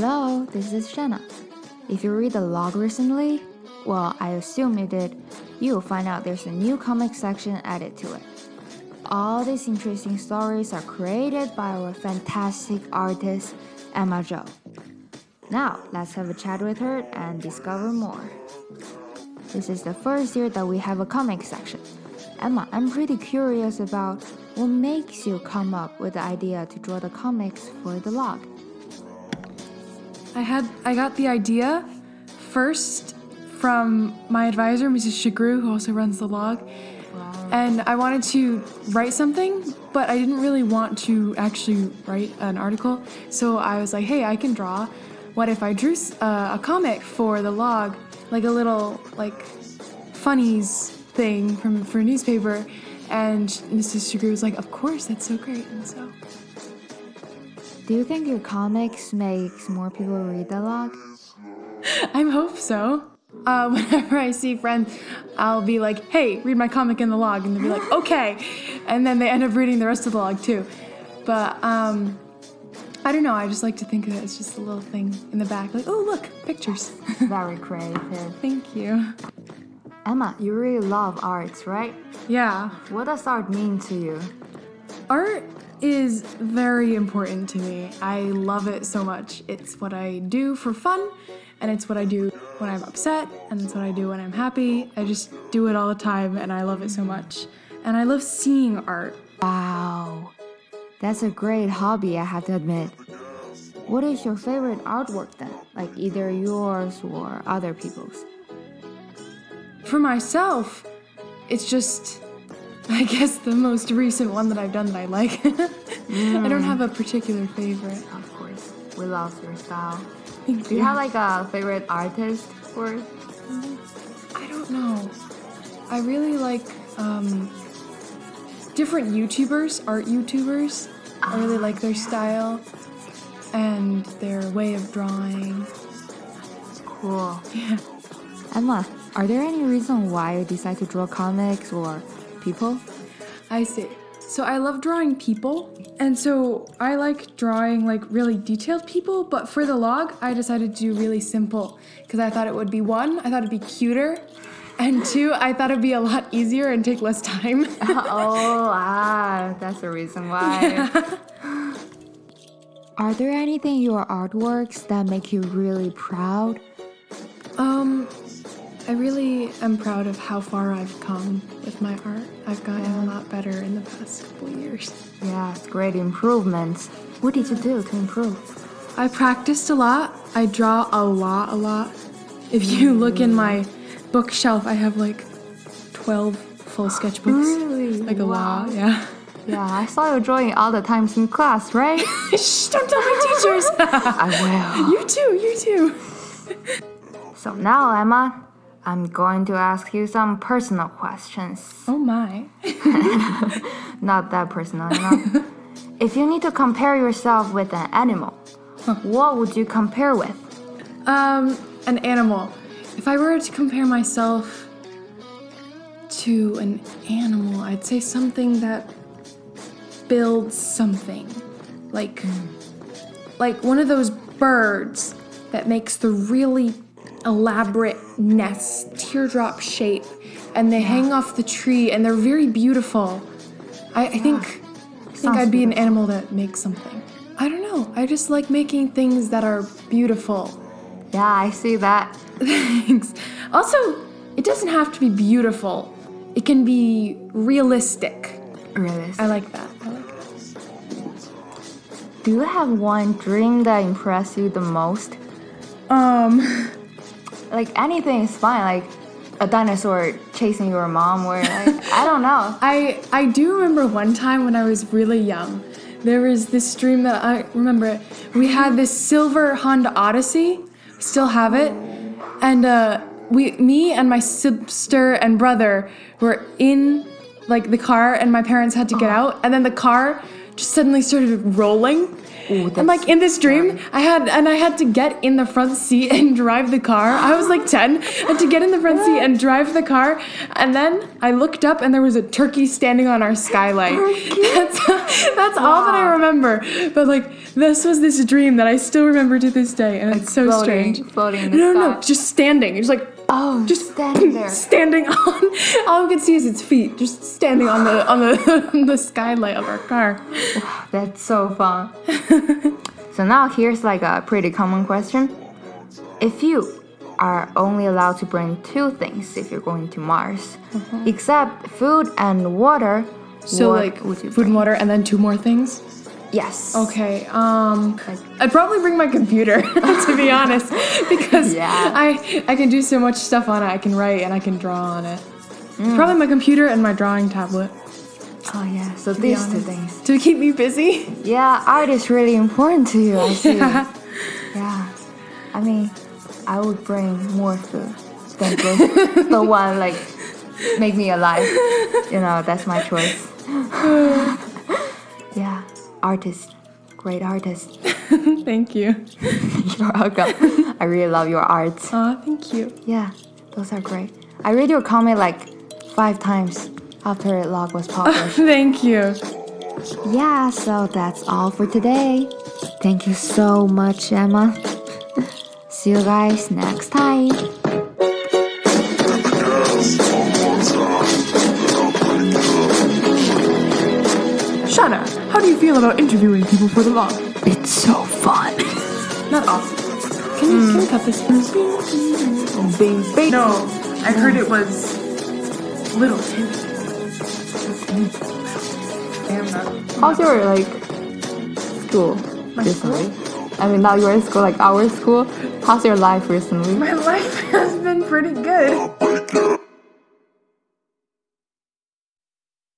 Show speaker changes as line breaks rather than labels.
Hello, this is Shanna. If you read the log recently, well, I assume you did, you'll find out there's a new comic section added to it. All these interesting stories are created by our fantastic artist, Emma Joe. Now, let's have a chat with her and discover more. This is the first year that we have a comic section. Emma, I'm pretty curious about what makes you come up with the idea to draw the comics for the log.
I had I got the idea first from my advisor, Mrs. Shigru, who also runs the log. And I wanted to write something, but I didn't really want to actually write an article. So I was like, hey, I can draw. What if I drew uh, a comic for the log, like a little like funnies thing from for a newspaper? And Mrs. Shigru was like, of course, that's so great. And so
Do you think your comics makes more people read the log?
I hope so. Uh, whenever I see friends, I'll be like, hey, read my comic in the log. And they'll be like, okay. And then they end up reading the rest of the log too. But um, I don't know. I just like to think of it as just a little thing in the back. Like, oh, look, pictures.
Very creative.
Thank you.
Emma, you really love arts, right?
Yeah.
What does art mean to you?
Art is very important to me. I love it so much. It's what I do for fun, and it's what I do when I'm upset, and it's what I do when I'm happy. I just do it all the time, and I love it so much. And I love seeing art.
Wow. That's a great hobby, I have to admit. What is your favorite artwork then? Like either yours or other people's?
For myself, it's just, I guess, the most recent one that I've done that I like. I don't have a particular favorite.
Of course. We love your style.
Thank
Do you have like a favorite artist or
I don't know. I really like um, different YouTubers, art YouTubers. I really like their style and their way of drawing.
cool?
Yeah.
Emma, are there any reason why you decide to draw comics or people?
I see. So I love drawing people, and so I like drawing like really detailed people, but for the log, I decided to do really simple because I thought it would be one, I thought it'd be cuter, and two, I thought it'd be a lot easier and take less time.
oh, ah, that's the reason why. Are there anything in your artworks that make you really proud?
Um, I really am proud of how far I've come with my art. I've gotten a lot better in the past couple years.
Yes, great improvements. What did you do to improve?
I practiced a lot. I draw a lot, a lot. If you look in my bookshelf, I have like 12 full sketchbooks.
Really?
Like a
Wow.
lot, yeah.
Yeah, I saw you drawing all the times in class, right?
Shh, don't tell my teachers.
I will.
you too, you too.
So now, Emma, I'm going to ask you some personal questions.
Oh my.
Not that personal, you know? if you need to compare yourself with an animal, what would you compare with?
Um, an animal. If I were to compare myself to an animal, I'd say something that builds something. Like like one of those birds that makes the really elaborate nest, teardrop shape, and they hang off the tree and they're very beautiful. I, I think I think I'd be an animal that makes something. I don't know. I just like making things that are beautiful.
Yeah, I see that.
Thanks. Also, it doesn't have to be beautiful. It can be realistic.
Realistic.
I like that. I like that.
Do you have one dream that impressed you the most?
Um,
Like anything is fine, like a dinosaur chasing your mom, or like, I don't know.
I I do remember one time when I was really young. There was this dream that I remember. We had this silver Honda Odyssey. Still have it, and uh, we, me and my sister and brother were in like the car, and my parents had to get out, and then the car just suddenly started rolling.
Ooh,
and like in this dream, I had and I had to get in the front seat and drive the car. I was like 10 and to get in the front seat and drive the car. And then I looked up and there was a turkey standing on our skylight. That's that's all that I remember. But like this was this dream that I still remember to this day and it's so
floating-
strange.
floating in the
no, no, just standing. It's like
Oh,
just
standing there.
standing on. All I could see is its feet, just standing on the on the on the skylight of our car.
That's so fun. so now here's like a pretty common question. If you are only allowed to bring two things if you're going to Mars, uh-huh. except food and water,
So like food
bring?
and water, and then two more things.
Yes.
Okay. Um, I'd probably bring my computer to be honest, because
Yeah.
I I can do so much stuff on it. I can write and I can draw on it.
Mm.
Probably my computer and my drawing tablet
Oh yeah. So these two things.
to keep me busy.
Yeah, art is really important to you. I see.
Yeah.
Yeah. I mean, I would bring more food than just the one like make me alive. You know, that's my choice. artist, great artist.
Thank you.
You're welcome. I really love your art.
Aw, thank you.
Yeah, those are great. I read your comment like five times after it log was published.
Thank you.
yeah, so that's all for today. Thank you so much, Emma. See you guys next time.
How do you feel about interviewing people for the law?
It's so fun.
Not often. Can you, can you hmm. cut this?
Oh, bing, bing.
No, I heard it was Little Timmy.
How's your like school recently? I mean, not your school, like our school. How's your life recently?
My life has been pretty good.